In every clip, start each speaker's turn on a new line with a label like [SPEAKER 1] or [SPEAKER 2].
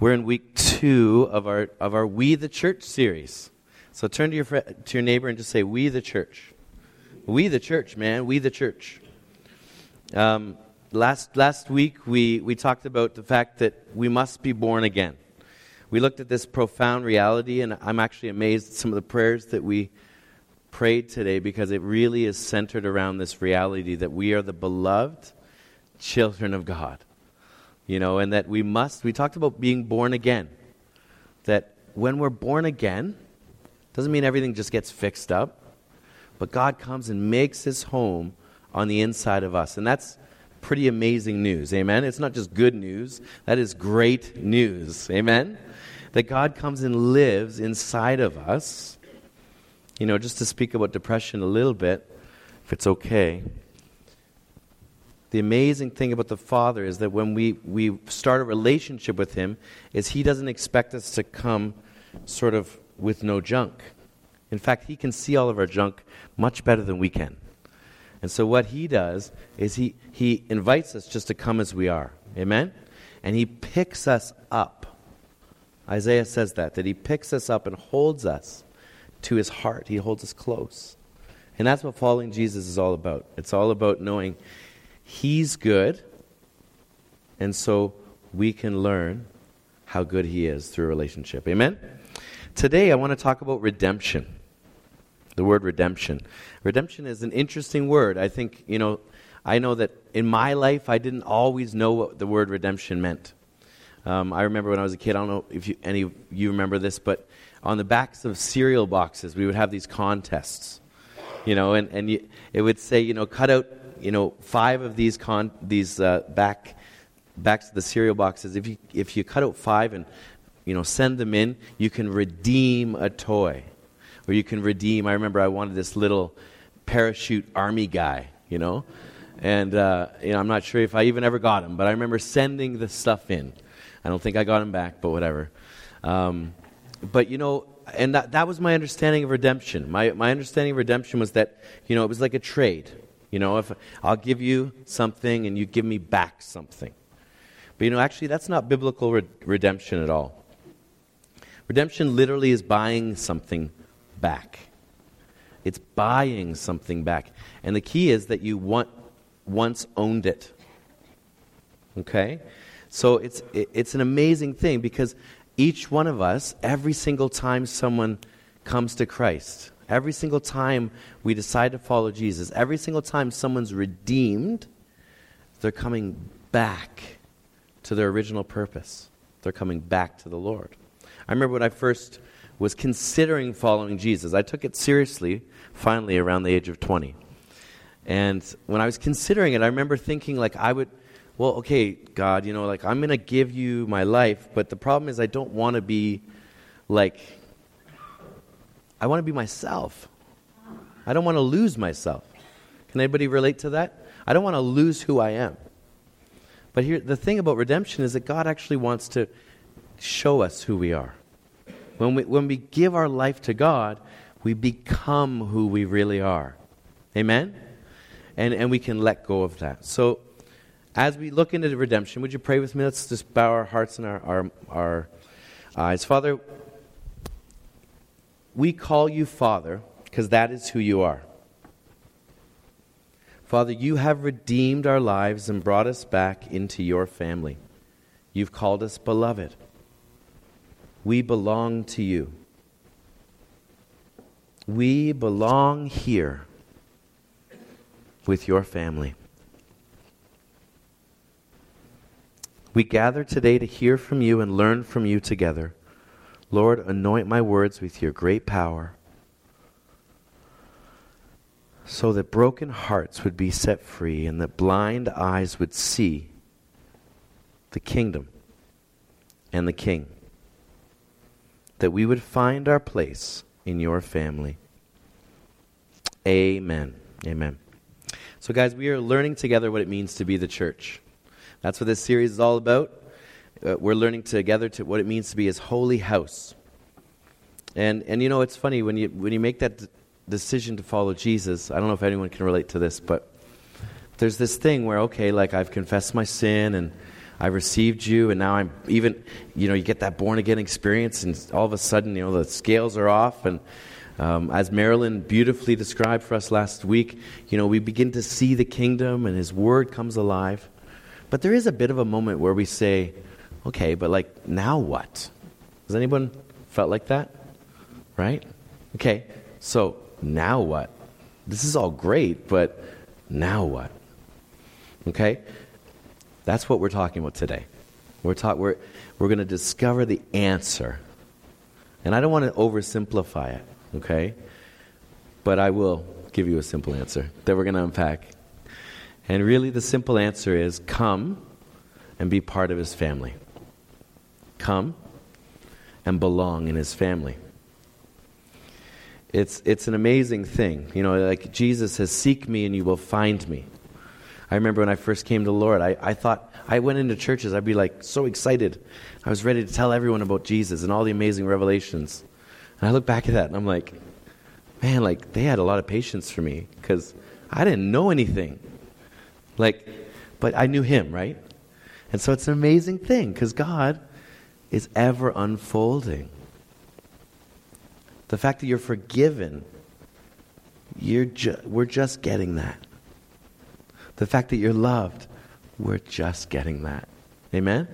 [SPEAKER 1] We're in week two of our, of our We the Church series. So turn to your, to your neighbor and just say, We the Church. We the Church, man. We the Church. Um, last, last week, we, we talked about the fact that we must be born again. We looked at this profound reality, and I'm actually amazed at some of the prayers that we prayed today because it really is centered around this reality that we are the beloved children of God you know, and that we must, we talked about being born again. That when we're born again, doesn't mean everything just gets fixed up, but God comes and makes his home on the inside of us. And that's pretty amazing news. Amen? It's not just good news, that is great news. Amen? That God comes and lives inside of us. You know, just to speak about depression a little bit, if it's okay the amazing thing about the Father is that when we, we start a relationship with Him, is He doesn't expect us to come sort of with no junk. In fact, He can see all of our junk much better than we can. And so what He does is He, he invites us just to come as we are. Amen? And He picks us up. Isaiah says that, that He picks us up and holds us to His heart. He holds us close. And that's what following Jesus is all about. It's all about knowing He's good, and so we can learn how good He is through relationship. Amen? Today, I want to talk about redemption. The word redemption. Redemption is an interesting word. I think, you know, I know that in my life, I didn't always know what the word redemption meant. Um, I remember when I was a kid, I don't know if you, any of you remember this, but on the backs of cereal boxes, we would have these contests. You know, and, and you, it would say, you know, cut out you know, five of these con- these uh, back backs of the cereal boxes. If you if you cut out five and you know send them in, you can redeem a toy, or you can redeem. I remember I wanted this little parachute army guy, you know, and uh, you know I'm not sure if I even ever got him, but I remember sending the stuff in. I don't think I got him back, but whatever. Um, but you know, and that, that was my understanding of redemption. My, my understanding of redemption was that, you know, it was like a trade. You know, if I'll give you something and you give me back something. But you know, actually, that's not biblical re- redemption at all. Redemption literally is buying something back. It's buying something back. And the key is that you want, once owned it. Okay? So it's, it's an amazing thing because each one of us, every single time someone comes to Christ, Every single time we decide to follow Jesus, every single time someone's redeemed, they're coming back to their original purpose. They're coming back to the Lord. I remember when I first was considering following Jesus, I took it seriously finally around the age of 20. And when I was considering it, I remember thinking, like, I would, well, okay, God, you know, like, I'm going to give you my life, but the problem is I don't want to be like I want to be myself. I don't want to lose myself. Can anybody relate to that? I don't want to lose who I am. But here, the thing about redemption is that God actually wants to show us who we are. When we, when we give our life to God, we become who we really are. Amen? And, and we can let go of that. So, as we look into the redemption, would you pray with me? Let's just bow our hearts and our, our, our eyes. Father, we call you Father because that is who you are. Father, you have redeemed our lives and brought us back into your family. You've called us beloved. We belong to you. We belong here with your family. We gather today to hear from you and learn from you together. Lord, anoint my words with your great power so that broken hearts would be set free and that blind eyes would see the kingdom and the king. That we would find our place in your family. Amen. Amen. So, guys, we are learning together what it means to be the church. That's what this series is all about uh, we're learning together to what it means to be his holy house. And, and you know, it's funny when you, when you make that d- decision to follow Jesus. I don't know if anyone can relate to this, but there's this thing where, okay, like I've confessed my sin and I received you, and now I'm even, you know, you get that born again experience, and all of a sudden, you know, the scales are off. And um, as Marilyn beautifully described for us last week, you know, we begin to see the kingdom, and His word comes alive. But there is a bit of a moment where we say, okay, but like, now what? Has anyone felt like that? Right? Okay, so now what? This is all great, but now what? Okay? That's what we're talking about today. We're, talk, we're, we're going to discover the answer. And I don't want to oversimplify it, okay? But I will give you a simple answer that we're going to unpack. And really, the simple answer is come and be part of his family. Come and belong in his family. It's, it's an amazing thing. You know, like Jesus says, Seek me and you will find me. I remember when I first came to the Lord, I, I thought, I went into churches, I'd be like so excited. I was ready to tell everyone about Jesus and all the amazing revelations. And I look back at that and I'm like, man, like they had a lot of patience for me because I didn't know anything. Like, but I knew Him, right? And so it's an amazing thing because God is ever unfolding. The fact that you're forgiven, you're ju- we're just getting that. The fact that you're loved, we're just getting that. Amen?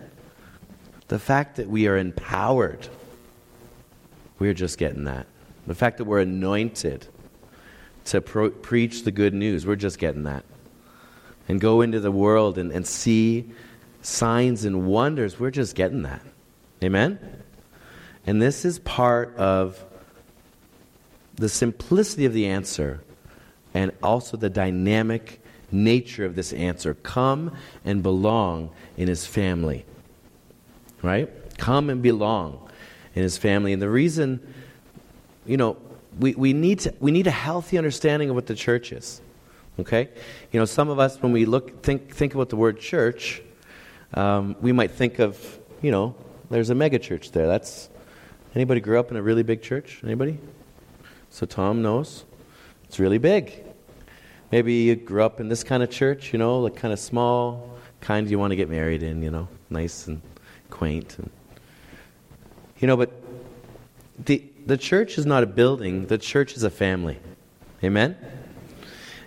[SPEAKER 1] The fact that we are empowered, we're just getting that. The fact that we're anointed to pro- preach the good news, we're just getting that. And go into the world and, and see signs and wonders, we're just getting that. Amen? And this is part of the simplicity of the answer and also the dynamic nature of this answer. Come and belong in his family. Right? Come and belong in his family. And the reason, you know, we, we, need to, we need a healthy understanding of what the church is. Okay? You know, some of us, when we look, think, think about the word church, um, we might think of, you know, there's a mega church there. That's anybody grew up in a really big church? Anybody? So Tom knows. It's really big. Maybe you grew up in this kind of church, you know, like kind of small, kind you want to get married in, you know, nice and quaint. And, you know, but the, the church is not a building, the church is a family. Amen?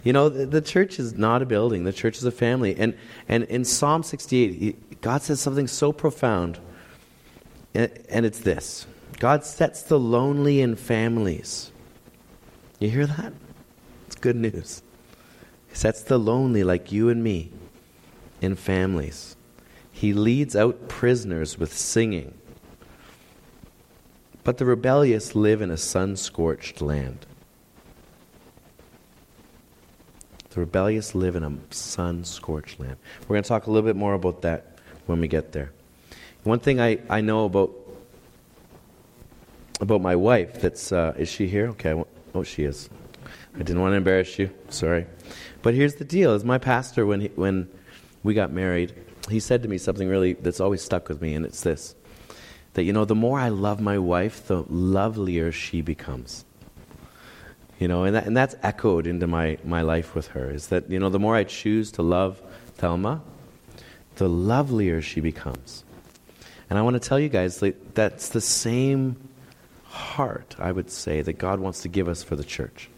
[SPEAKER 1] You know, the, the church is not a building, the church is a family. And, and in Psalm 68, God says something so profound, and, it's this God sets the lonely in families. You hear that? It's good news. He sets the lonely, like you and me, in families. He leads out prisoners with singing. But the rebellious live in a sun scorched land. The rebellious live in a sun scorched land. We're going to talk a little bit more about that when we get there. One thing I, I know about about my wife that's uh, is she here? Okay, oh she is. I didn't want to embarrass you. Sorry. But here's the deal: is my pastor when he, when we got married, he said to me something really that's always stuck with me, and it's this: that you know, the more I love my wife, the lovelier she becomes. You know, and, that, and that's echoed into my, my life with her. Is that you know, the more I choose to love Thelma, the lovelier she becomes. And I want to tell you guys that that's the same heart, I would say, that God wants to give us for the church.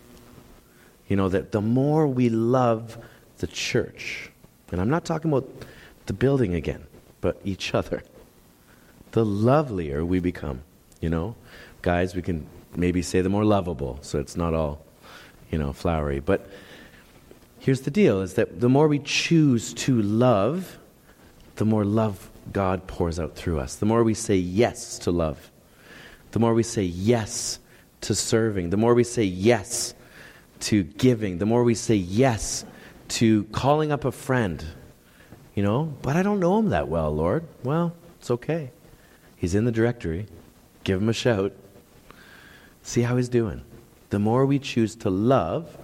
[SPEAKER 1] You know, that the more we love the church, and I'm not talking about the building again, but each other, the lovelier we become. You know, guys, we can maybe say the more lovable, so it's not all, you know, flowery. But here's the deal is that the more we choose to love, the more love God pours out through us. The more we say yes to love, the more we say yes to serving, the more we say yes to giving, the more we say yes to calling up a friend, you know, but I don't know him that well, Lord. Well, it's okay. He's in the directory. Give him a shout. See how he's doing. The more we choose to love,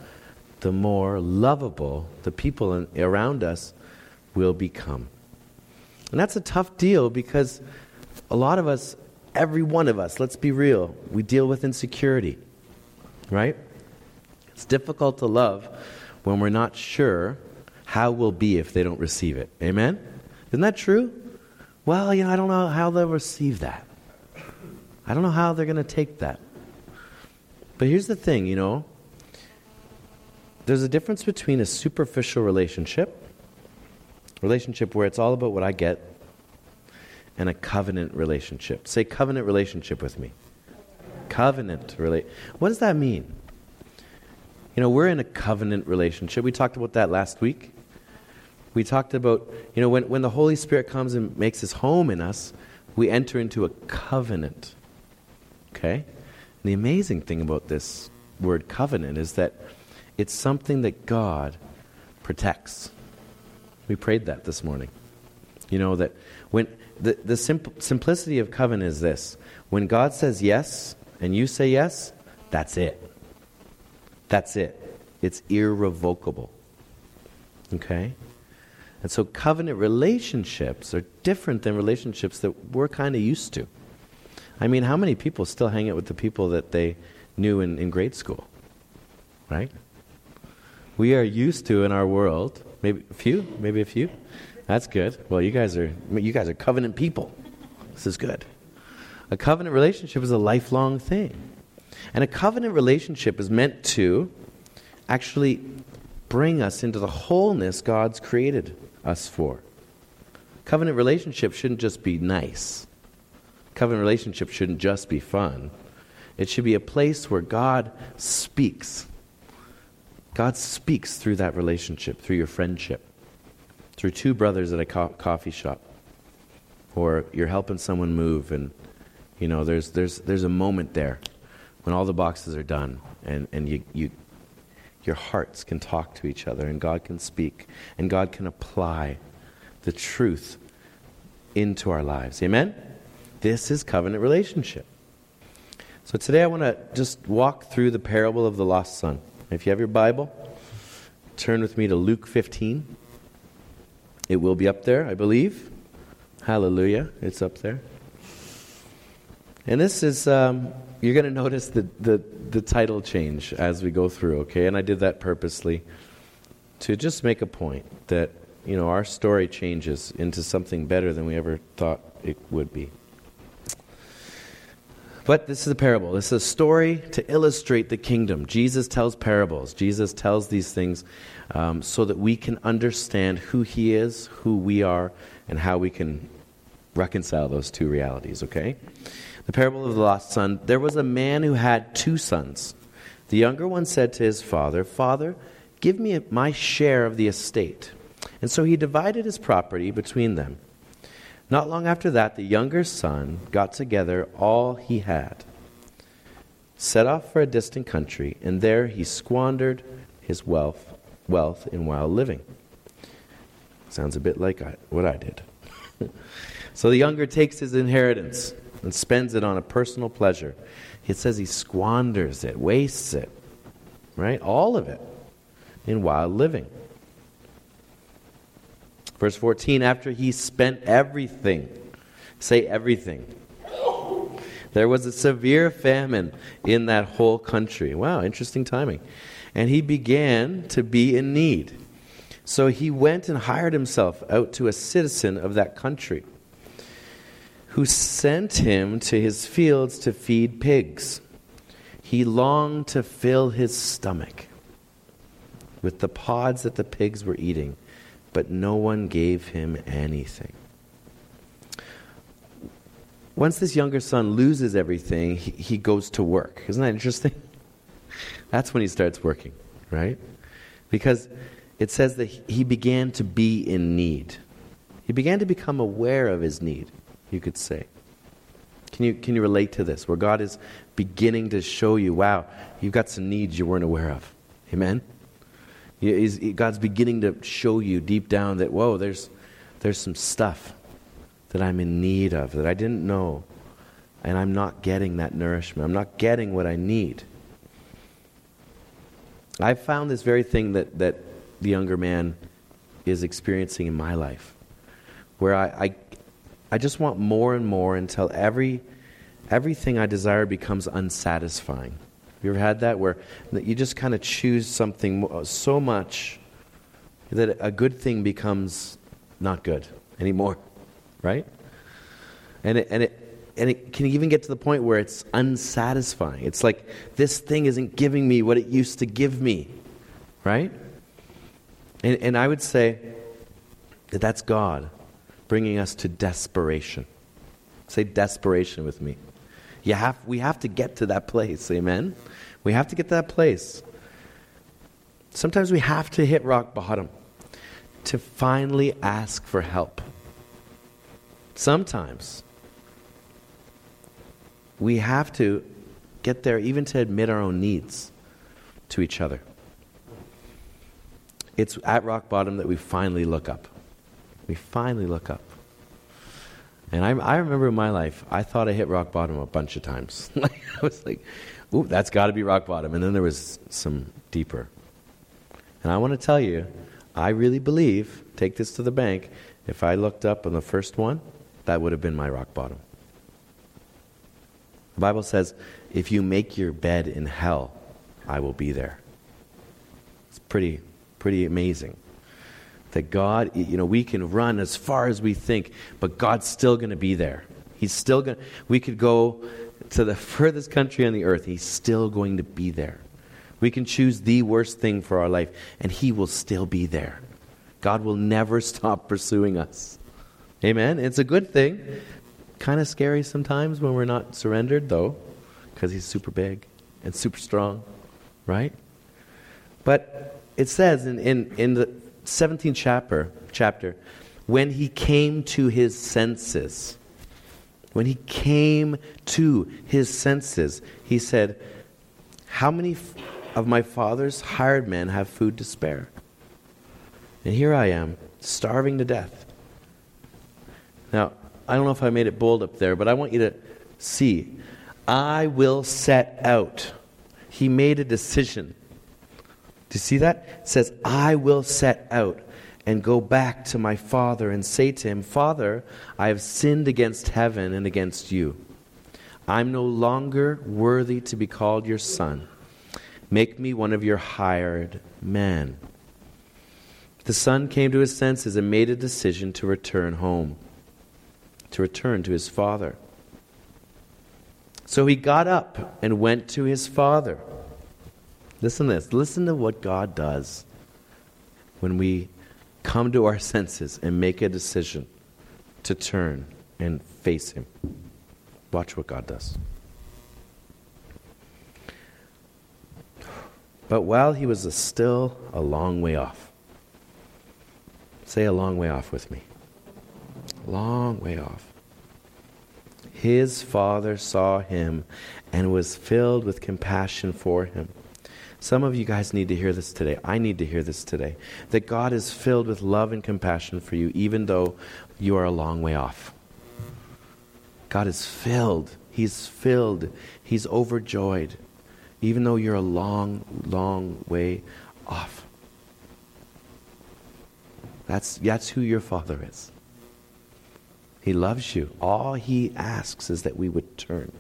[SPEAKER 1] the more lovable the people in, around us will become. And that's a tough deal because a lot of us, every one of us, let's be real, we deal with insecurity, right? It's difficult to love when we're not sure how we'll be if they don't receive it. Amen? Isn't that true? Well, you know, I don't know how they'll receive that. I don't know how they're going to take that. But here's the thing, you know. There's a difference between a superficial relationship, relationship where it's all about what I get, and a covenant relationship. Say covenant relationship with me. Covenant relate. What does that mean? You know, we're in a covenant relationship. We talked about that last week. We talked about, you know, when, when the Holy Spirit comes and makes his home in us, we enter into a covenant. Okay? And the amazing thing about this word covenant is that it's something that God protects. We prayed that this morning. You know, that when the, the simp- simplicity of covenant is this when God says yes and you say yes, that's it. That's it. It's irrevocable. Okay? And so covenant relationships are different than relationships that we're kind of used to. I mean, how many people still hang out with the people that they knew in, in grade school? Right? We are used to in our world, maybe a few, maybe a few. That's good. Well, you guys are you guys are covenant people. This is good. A covenant relationship is a lifelong thing. And a covenant relationship is meant to actually bring us into the wholeness God's created us for. Covenant relationship shouldn't just be nice. Covenant relationship shouldn't just be fun. It should be a place where God speaks. God speaks through that relationship, through your friendship, through two brothers at a co- coffee shop, or you're helping someone move, and you know there's there's there's a moment there when all the boxes are done, and and you you your hearts can talk to each other, and God can speak, and God can apply the truth into our lives. Amen? This is covenant relationship. So today I want to just walk through the parable of the lost son. If you have your Bible, turn with me to Luke 15. It will be up there, I believe. Hallelujah. It's up there. And this is, um, you're going to notice the, the, the title change as we go through, okay? And I did that purposely to just make a point that, you know, our story changes into something better than we ever thought it would be. But this is a parable. This is a story to illustrate the kingdom. Jesus tells parables. Jesus tells these things um, so that we can understand who he is, who we are, and how we can reconcile those two realities, okay? The parable of the lost son. There was a man who had two sons. The younger one said to his father, Father, give me my share of the estate. And so he divided his property between them. Not long after that, the younger son got together all he had, set off for a distant country, and there he squandered his wealth, wealth in wild living. Sounds a bit like I, what I did. so the younger takes his inheritance and spends it on a personal pleasure. It says he squanders it, wastes it, right? All of it in wild living. Verse 14 after he spent everything, say everything. There was a severe famine in that whole country. Wow, interesting timing. And he began to be in need. So he went and hired himself out to a citizen of that country who sent him to his fields to feed pigs. He longed to fill his stomach with the pods that the pigs were eating, but no one gave him anything. Once this younger son loses everything, he, he goes to work. Isn't that interesting? That's when he starts working, right? Because it says that he began to be in need. He began to become aware of his need you could say. Can you, can you relate to this? Where God is beginning to show you, wow, you've got some needs you weren't aware of. Amen? He's, God's beginning to show you deep down that, whoa, there's, there's some stuff that I'm in need of that I didn't know. And I'm not getting that nourishment. I'm not getting what I need. I found this very thing that, that the younger man is experiencing in my life, where I, I, I just want more and more until every everything I desire becomes unsatisfying. You ever had that where you just kind of choose something uh, so much that a good thing becomes not good anymore, right? And it, and it, and it can even get to the point where it's unsatisfying. It's like this thing isn't giving me what it used to give me, right? And, and I would say that that's God bringing us to desperation. Say desperation with me. You have, we have to get to that place, amen? We have to get to that place. Sometimes we have to hit rock bottom to finally ask for help. Sometimes we have to get there even to admit our own needs to each other. It's at rock bottom that we finally look up. We finally look up. And I, I remember in my life, I thought I hit rock bottom a bunch of times. I was like, ooh, that's got to be rock bottom. And then there was some deeper. And I want to tell you, I really believe, take this to the bank, if I looked up on the first one, that would have been my rock bottom. The Bible says, if you make your bed in hell, I will be there. It's pretty, pretty amazing. That God, you know, we can run as far as we think, but God's still going to be there. He's still going to, we could go to the furthest country on the earth, He's still going to be there. We can choose the worst thing for our life, and He will still be there. God will never stop pursuing us. Amen? It's a good thing. Kind of scary sometimes when we're not surrendered, though, because He's super big and super strong, right? But it says in, in, in the 17th chapter, chapter, when he came to his senses, when he came to his senses, he said, How many f- of my father's hired men have food to spare? And here I am, starving to death. Now, I don't know if I made it bold up there, but I want you to see. I will set out. He made a decision. Do you see that? It says, I will set out and go back to my father and say to him, Father, I have sinned against heaven and against you. I'm no longer worthy to be called your son. Make me one of your hired men. The son came to his senses and made a decision to return home, to return to his father. So he got up and went to his father. Listen to this. Listen to what God does when we come to our senses and make a decision to turn and face Him. Watch what God does. But while he was still a long way off, say a long way off with me. Long way off. His father saw him and was filled with compassion for him. Some of you guys need to hear this today. I need to hear this today. That God is filled with love and compassion for you, even though you are a long way off. God is filled. He's filled. He's overjoyed, even though you're a long, long way off. That's, that's who your Father is. He loves you. All He asks is that we would turn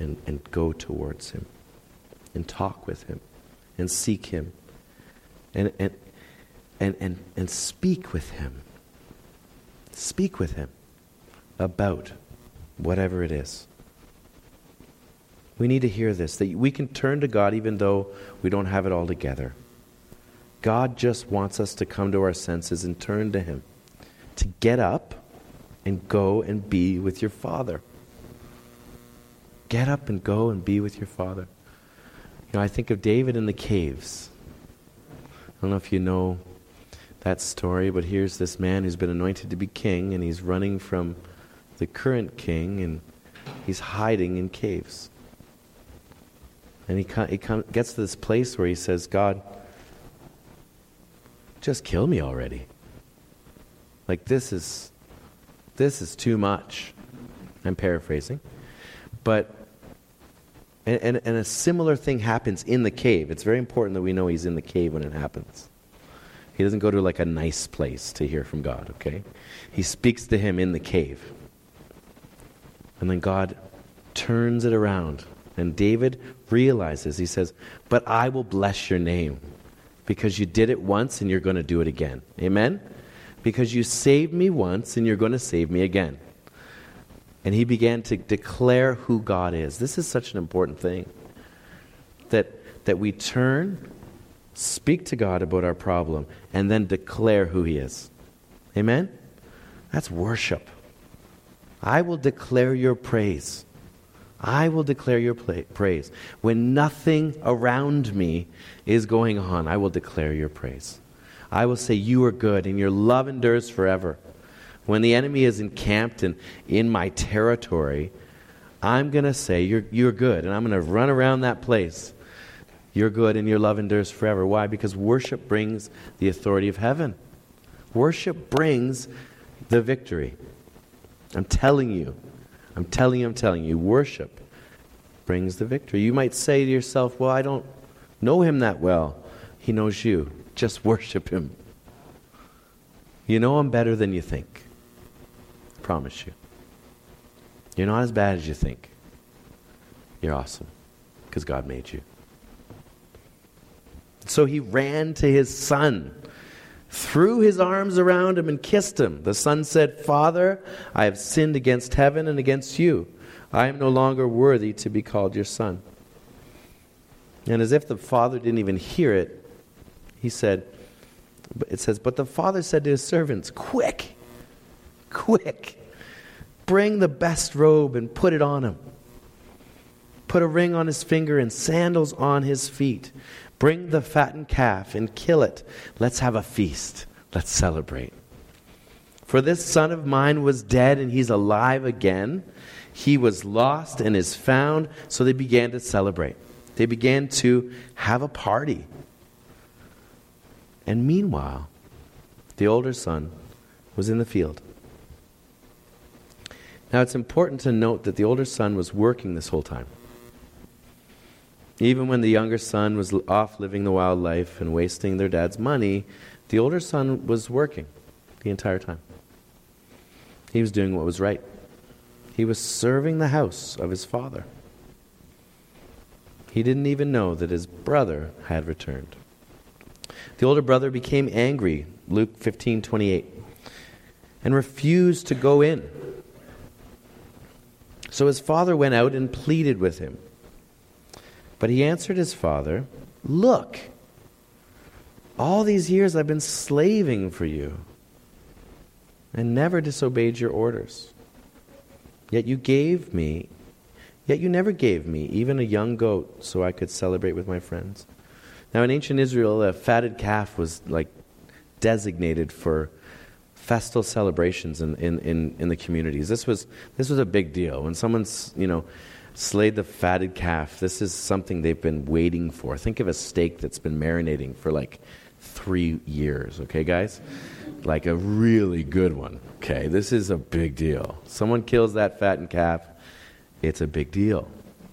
[SPEAKER 1] and, and go towards Him and talk with him and seek him and, and, and, and, and speak with him. Speak with him about whatever it is. We need to hear this that we can turn to God even though we don't have it all together. God just wants us to come to our senses and turn to Him, to get up and go and be with your Father. Get up and go and be with your Father. You know, I think of David in the caves. I don't know if you know that story, but here's this man who's been anointed to be king, and he's running from the current king, and he's hiding in caves. And he, he gets to this place where he says, God, just kill me already. Like, this is, this is too much. I'm paraphrasing. But and, and, and, a similar thing happens in the cave. It's very important that we know he's in the cave when it happens. He doesn't go to like a nice place to hear from God, okay? He speaks to him in the cave. And then God turns it around. And David realizes, he says, But I will bless your name because you did it once and you're going to do it again. Amen? Because you saved me once and you're going to save me again. And he began to declare who God is. This is such an important thing. That, that we turn, speak to God about our problem, and then declare who he is. Amen? That's worship. I will declare your praise. I will declare your praise. When nothing around me is going on, I will declare your praise. I will say, You are good, and your love endures forever. When the enemy is encamped in, in my territory, I'm going to say, you're, you're good, and I'm going to run around that place. You're good, and your love endures forever. Why? Because worship brings the authority of heaven. Worship brings the victory. I'm telling you. I'm telling you, I'm telling you, worship brings the victory. You might say to yourself, Well, I don't know him that well. He knows you. Just worship him. You know him better than you think. Promise you. You're not as bad as you think. You're awesome because God made you. So he ran to his son threw his arms around him and kissed him. The son said, Father, I have sinned against heaven and against you. I am no longer worthy to be called your son. And as if the father didn't even hear it, he said, it says, But the father said to his servants, Quick, quick, bring the best robe and put it on him. Put a ring on his finger and sandals on his feet. Bring the fattened calf and kill it. Let's have a feast. Let's celebrate. For this son of mine was dead and he's alive again. He was lost and is found. So they began to celebrate. They began to have a party. And meanwhile, the older son was in the field. Now it's important to note that the older son was working this whole time. Even when the younger son was off living the wild life and wasting their dad's money, the older son was working the entire time. He was doing what was right. He was serving the house of his father. He didn't even know that his brother had returned. The older brother became angry, Luke 15:28, and refused to go in. So his father went out and pleaded with him. But he answered his father, Look, all these years I've been slaving for you and never disobeyed your orders. Yet you gave me, yet you never gave me even a young goat so I could celebrate with my friends. Now, in ancient Israel, a fatted calf was like designated for festal celebrations in, in, in, in the communities. This was, this was a big deal. When someone's, you know, slayed the fatted calf. This is something they've been waiting for. Think of a steak that's been marinating for like three years, okay, guys? Like a really good one, okay? This is a big deal. Someone kills that fattened calf, it's a big deal.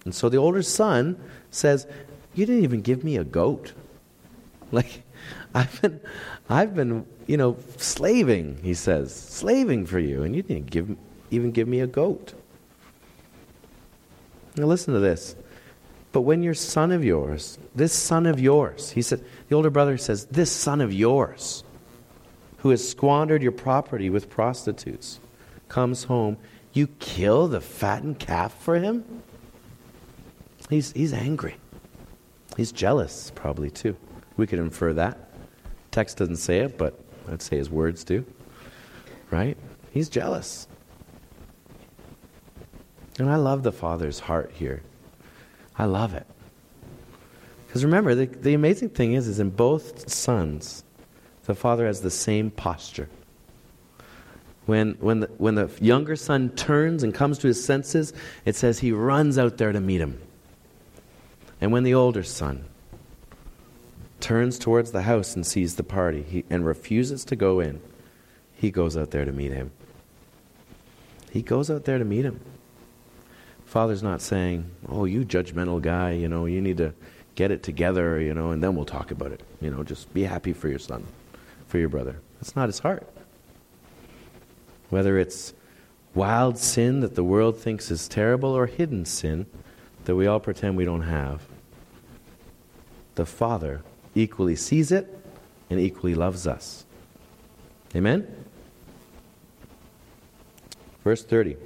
[SPEAKER 1] And so the older son says, You didn't even give me a goat. Like, I've been, I've been, you know, slaving, he says, slaving for you, and you didn't give, even give me a goat. Now listen to this. But when your son of yours, this son of yours, he said, the older brother says, this son of yours, who has squandered your property with prostitutes, comes home, you kill the fattened calf for him? He's, he's angry. He's jealous, probably, too. We could infer that. Text doesn't say it, but I'd say his words do. Right? He's jealous. And I love the Father's heart here. I love it. Because remember, the, the amazing thing is, is in both sons, the Father has the same posture. When, when, the, when the younger son turns and comes to his senses, it says he runs out there to meet him. And when the older son turns towards the house and sees the party he, and refuses to go in, he goes out there to meet him. He goes out there to meet him. Father's not saying, "Oh, you judgmental guy, you know, you need to get it together, you know, and then we'll talk about it. You know, just be happy for your son, for your brother." That's not his heart. Whether it's wild sin that the world thinks is terrible or hidden sin that we all pretend we don't have, the Father equally sees it and equally loves us. Amen? Verse 30.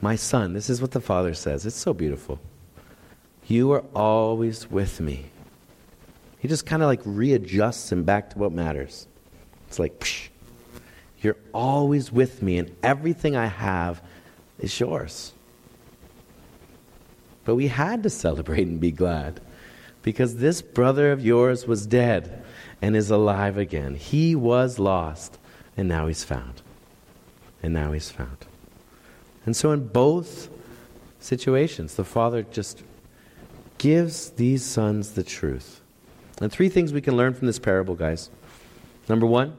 [SPEAKER 1] My son, this is what the Father says. It's so beautiful. You are always with me. He just kind of like readjusts him back to what matters. It's like, psh, you're always with me, and everything I have is yours. But we had to celebrate and be glad because this brother of yours was dead and is alive again. He was lost, and now he's found. And now he's found. And so, in both situations, the father just gives these sons the truth. And three things we can learn from this parable, guys. Number one,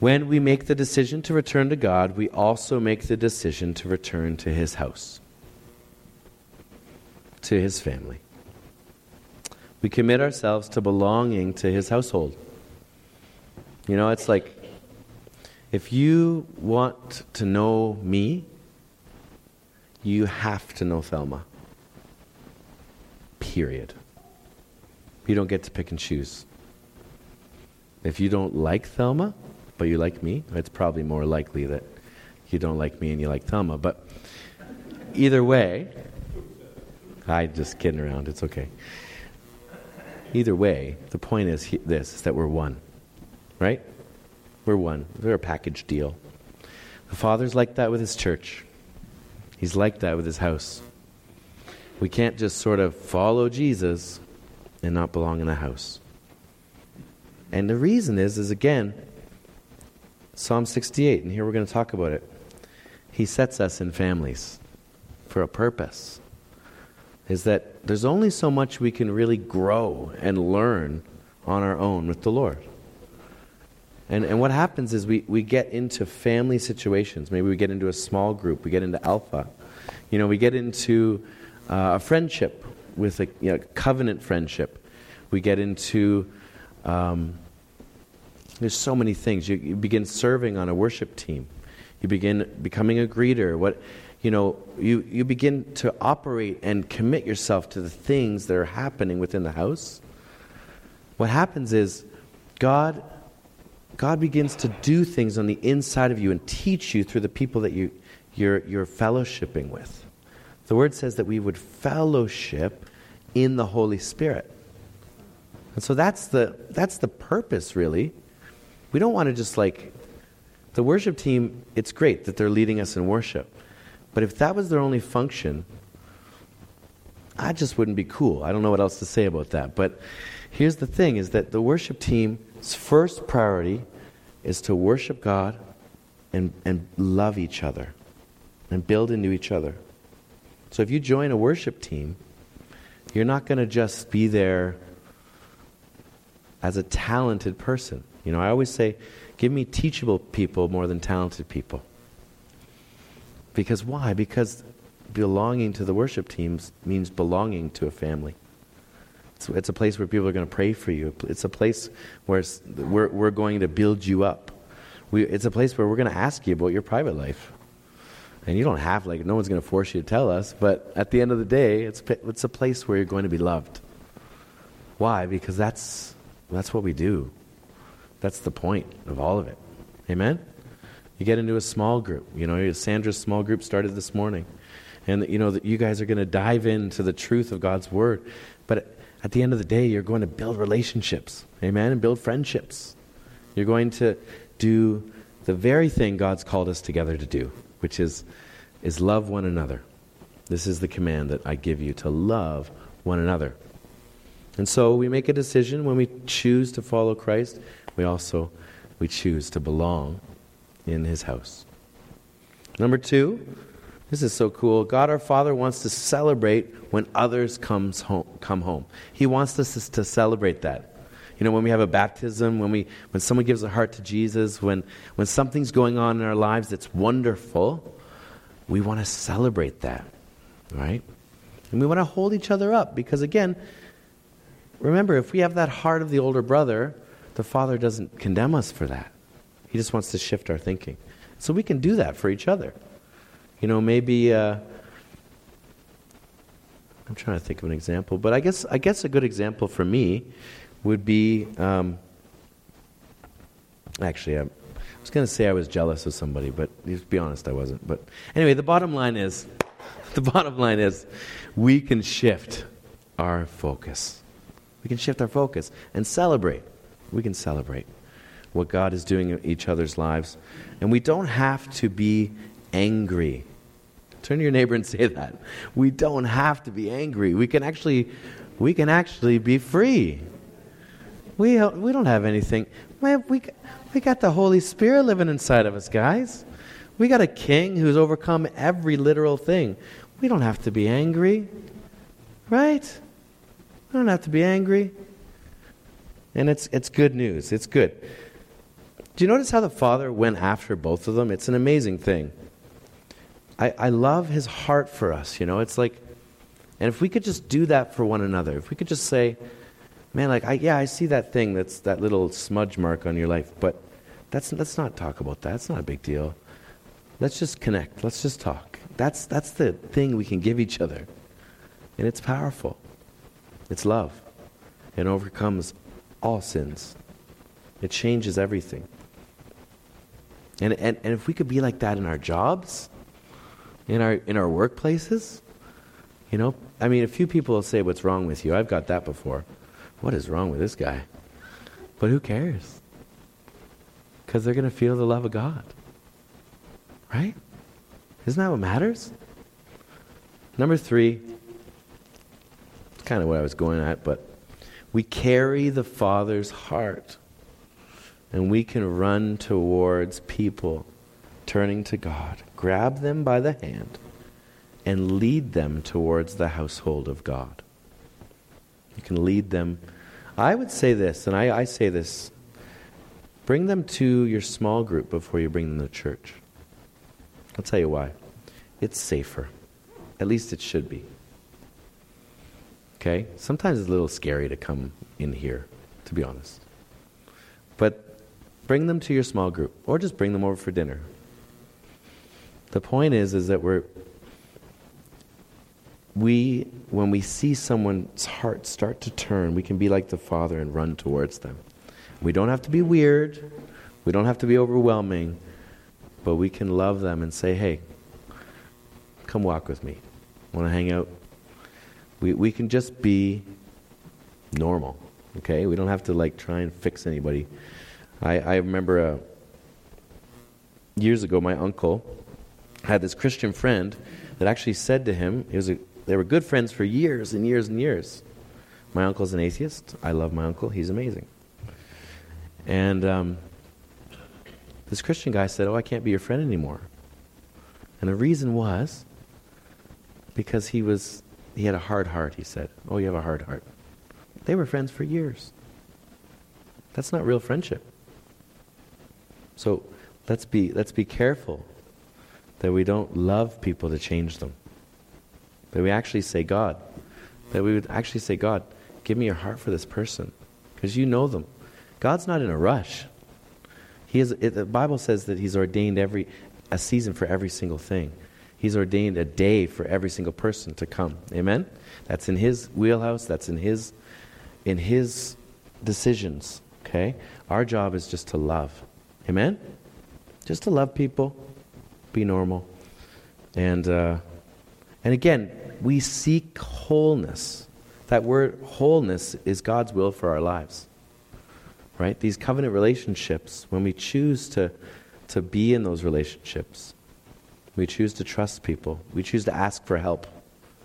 [SPEAKER 1] when we make the decision to return to God, we also make the decision to return to His house, to His family. We commit ourselves to belonging to His household. You know, it's like if you want to know me, you have to know Thelma. Period. You don't get to pick and choose. If you don't like Thelma, but you like me, it's probably more likely that you don't like me and you like Thelma. But either way, I just kidding around. It's okay. Either way, the point is this: is that we're one, right? We're one. We're a package deal. The Father's like that with His church. He's like that with His house. We can't just sort of follow Jesus and not belong in the house. And the reason is, is again, Psalm 68, and here we're going to talk about it. He sets us in families for a purpose. Is that there's only so much we can really grow and learn on our own with the Lord. And, and what happens is we, we get into family situations. Maybe we get into a small group, we get into alpha. You know, we get into uh, a friendship with a you know, covenant friendship. We get into um, there's so many things. You, you begin serving on a worship team. You begin becoming a greeter. What, you know, you, you begin to operate and commit yourself to the things that are happening within the house. What happens is God, God begins to do things on the inside of you and teach you through the people that you, you're, you're fellowshipping with. The word says that we would fellowship in the Holy Spirit. And so that's the, that's the purpose, really, we don't want to just like, the worship team, it's great that they're leading us in worship. But if that was their only function, I just wouldn't be cool. I don't know what else to say about that. But here's the thing is that the worship team's first priority is to worship God and, and love each other and build into each other. So if you join a worship team, you're not going to just be there as a talented person. You know, I always say, give me teachable people more than talented people. Because why? Because belonging to the worship teams means belonging to a family. It's, it's a place where people are going to pray for you. It's a place where we're, we're going to build you up. We, it's a place where we're going to ask you about your private life. And you don't have, like, no one's going to force you to tell us, but at the end of the day, it's, it's a place where you're going to be loved. Why? Because that's, that's what we do. That's the point of all of it. Amen? You get into a small group. You know, Sandra's small group started this morning. And, you know, that you guys are going to dive into the truth of God's Word. But at the end of the day, you're going to build relationships. Amen? And build friendships. You're going to do the very thing God's called us together to do, which is, is love one another. This is the command that I give you to love one another. And so we make a decision when we choose to follow Christ we also we choose to belong in his house. Number 2, this is so cool. God our Father wants to celebrate when others comes home, come home. He wants us to celebrate that. You know, when we have a baptism, when, we, when someone gives a heart to Jesus, when, when something's going on in our lives that's wonderful, we want to celebrate that, right? And we want to hold each other up because, again, remember, if we have that heart of the older brother, the Father doesn't condemn us for that. He just wants to shift our thinking. So we can do that for each other. You know, maybe uh, I'm trying to think of an example, but I guess I guess a good example for me would be um, actually I was was going to say I was jealous of somebody, but to be honest, I wasn't. But anyway, the bottom line is the bottom line is we can shift our focus. We can shift our focus and celebrate. We can celebrate what God is doing in each other's lives. And we don't have to be angry. Turn to your neighbor and say that. We don't have to be angry. We can actually we can actually be free. We, we don't have anything. We, we got the Holy Spirit living inside of us, guys. We got a king who's overcome every literal thing. We don't have to be angry. Right? We don't have to be angry. And it's, it's good news. It's good. Do you notice how the Father went after both of them? It's an amazing thing. I, I love his heart for us, you know? It's like, and if we could just do that for one another, if we could just say, man, like, I, yeah, I see that thing that's that little smudge mark on your life, but that's, let's not talk about that. It's not a big deal. Let's just connect. Let's just talk. That's, that's the thing we can give each other. And it's powerful. It's love. It overcomes all sins. It changes everything. And, and, and if we could be like that in our jobs, in our, in our workplaces, you know, I mean, a few people will say, What's wrong with you? I've got that before. What is wrong with this guy? But who cares? Because they're going to feel the love of God. Right? Isn't that what matters? Number three, it's kind of what I was going at, but we carry the Father's heart. And we can run towards people turning to God, grab them by the hand, and lead them towards the household of God. You can lead them. I would say this, and I, I say this bring them to your small group before you bring them to church. I'll tell you why. It's safer. At least it should be. Okay? Sometimes it's a little scary to come in here, to be honest. Bring them to your small group, or just bring them over for dinner. The point is, is that we're we, when we see someone's heart start to turn, we can be like the Father and run towards them. We don't have to be weird, we don't have to be overwhelming, but we can love them and say, hey, come walk with me. Want to hang out? We, we can just be normal, okay? We don't have to like try and fix anybody. I, I remember uh, years ago, my uncle had this Christian friend that actually said to him, he was a they were good friends for years and years and years. My uncle's an atheist. I love my uncle. He's amazing. And um, this Christian guy said, Oh, I can't be your friend anymore. And the reason was because he was he had a hard heart, he said. Oh, you have a hard heart. They were friends for years. That's not real friendship. So let's be let's be careful that we don't love people to change them. That we actually say, God, that we would actually say, God, give me your heart for this person because you know them. God's not in a rush. He is, it, the Bible says that He's ordained every, a season for every single thing. He's ordained a day for every single person to come. Amen? That's in His wheelhouse, that's in His, in his decisions. Okay? Our job is just to love. Amen? Just to love people, be normal. And, uh, and again, we seek wholeness. That word wholeness is God's will for our lives. Right? These covenant relationships, when we choose to, to be in those relationships, we choose to trust people, we choose to ask for help.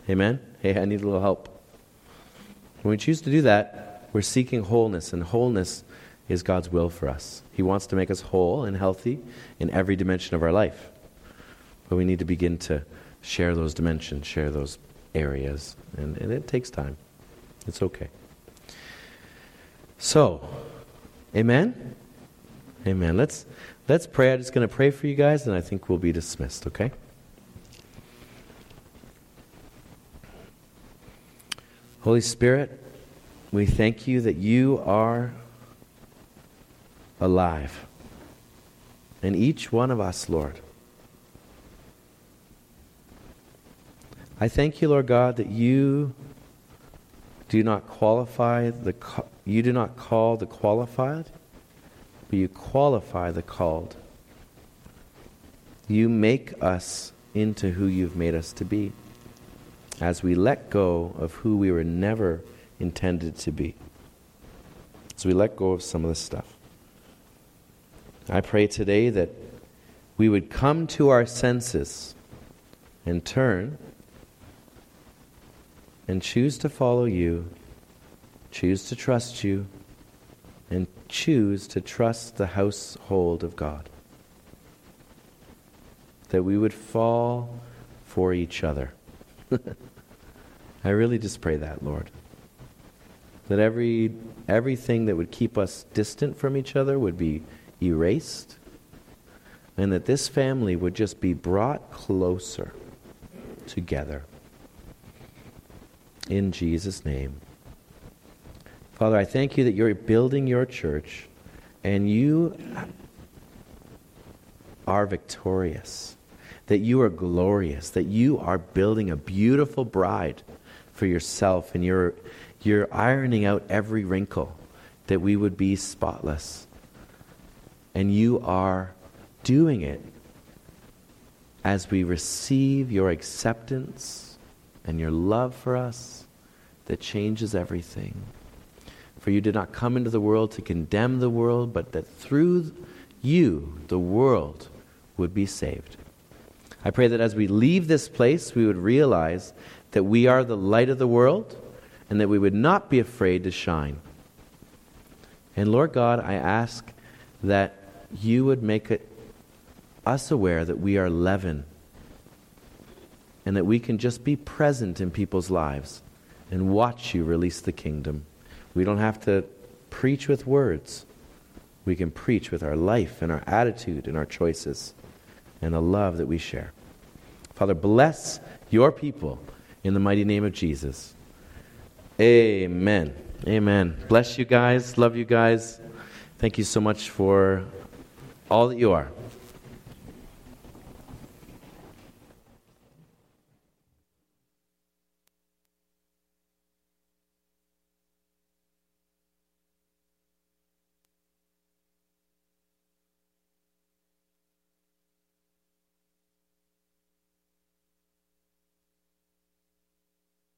[SPEAKER 1] Amen? Hey, I need a little help. When we choose to do that, we're seeking wholeness, and wholeness is God's will for us. He wants to make us whole and healthy in every dimension of our life. But we need to begin to share those dimensions, share those areas, and, and it takes time. It's okay. So, amen? Amen. Let's, let's pray. I'm just going to pray for you guys, and I think we'll be dismissed, okay? Holy Spirit, we thank you that you are alive. And each one of us, Lord, I thank you, Lord God, that you do not qualify the you do not call the qualified, but you qualify the called. you make us into who you've made us to be as we let go of who we were never intended to be. As we let go of some of this stuff. I pray today that we would come to our senses and turn and choose to follow you, choose to trust you, and choose to trust the household of God. That we would fall for each other. I really just pray that, Lord. That every everything that would keep us distant from each other would be erased and that this family would just be brought closer together. In Jesus' name. Father, I thank you that you're building your church and you are victorious, that you are glorious, that you are building a beautiful bride for yourself and you're, you're ironing out every wrinkle that we would be spotless. And you are doing it as we receive your acceptance and your love for us that changes everything. For you did not come into the world to condemn the world, but that through you the world would be saved. I pray that as we leave this place, we would realize that we are the light of the world and that we would not be afraid to shine. And Lord God, I ask that you would make it us aware that we are leaven and that we can just be present in people's lives and watch you release the kingdom. We don't have to preach with words. We can preach with our life and our attitude and our choices and the love that we share. Father, bless your people in the mighty name of Jesus. Amen. Amen. Bless you guys. Love you guys. Thank you so much for all that you are.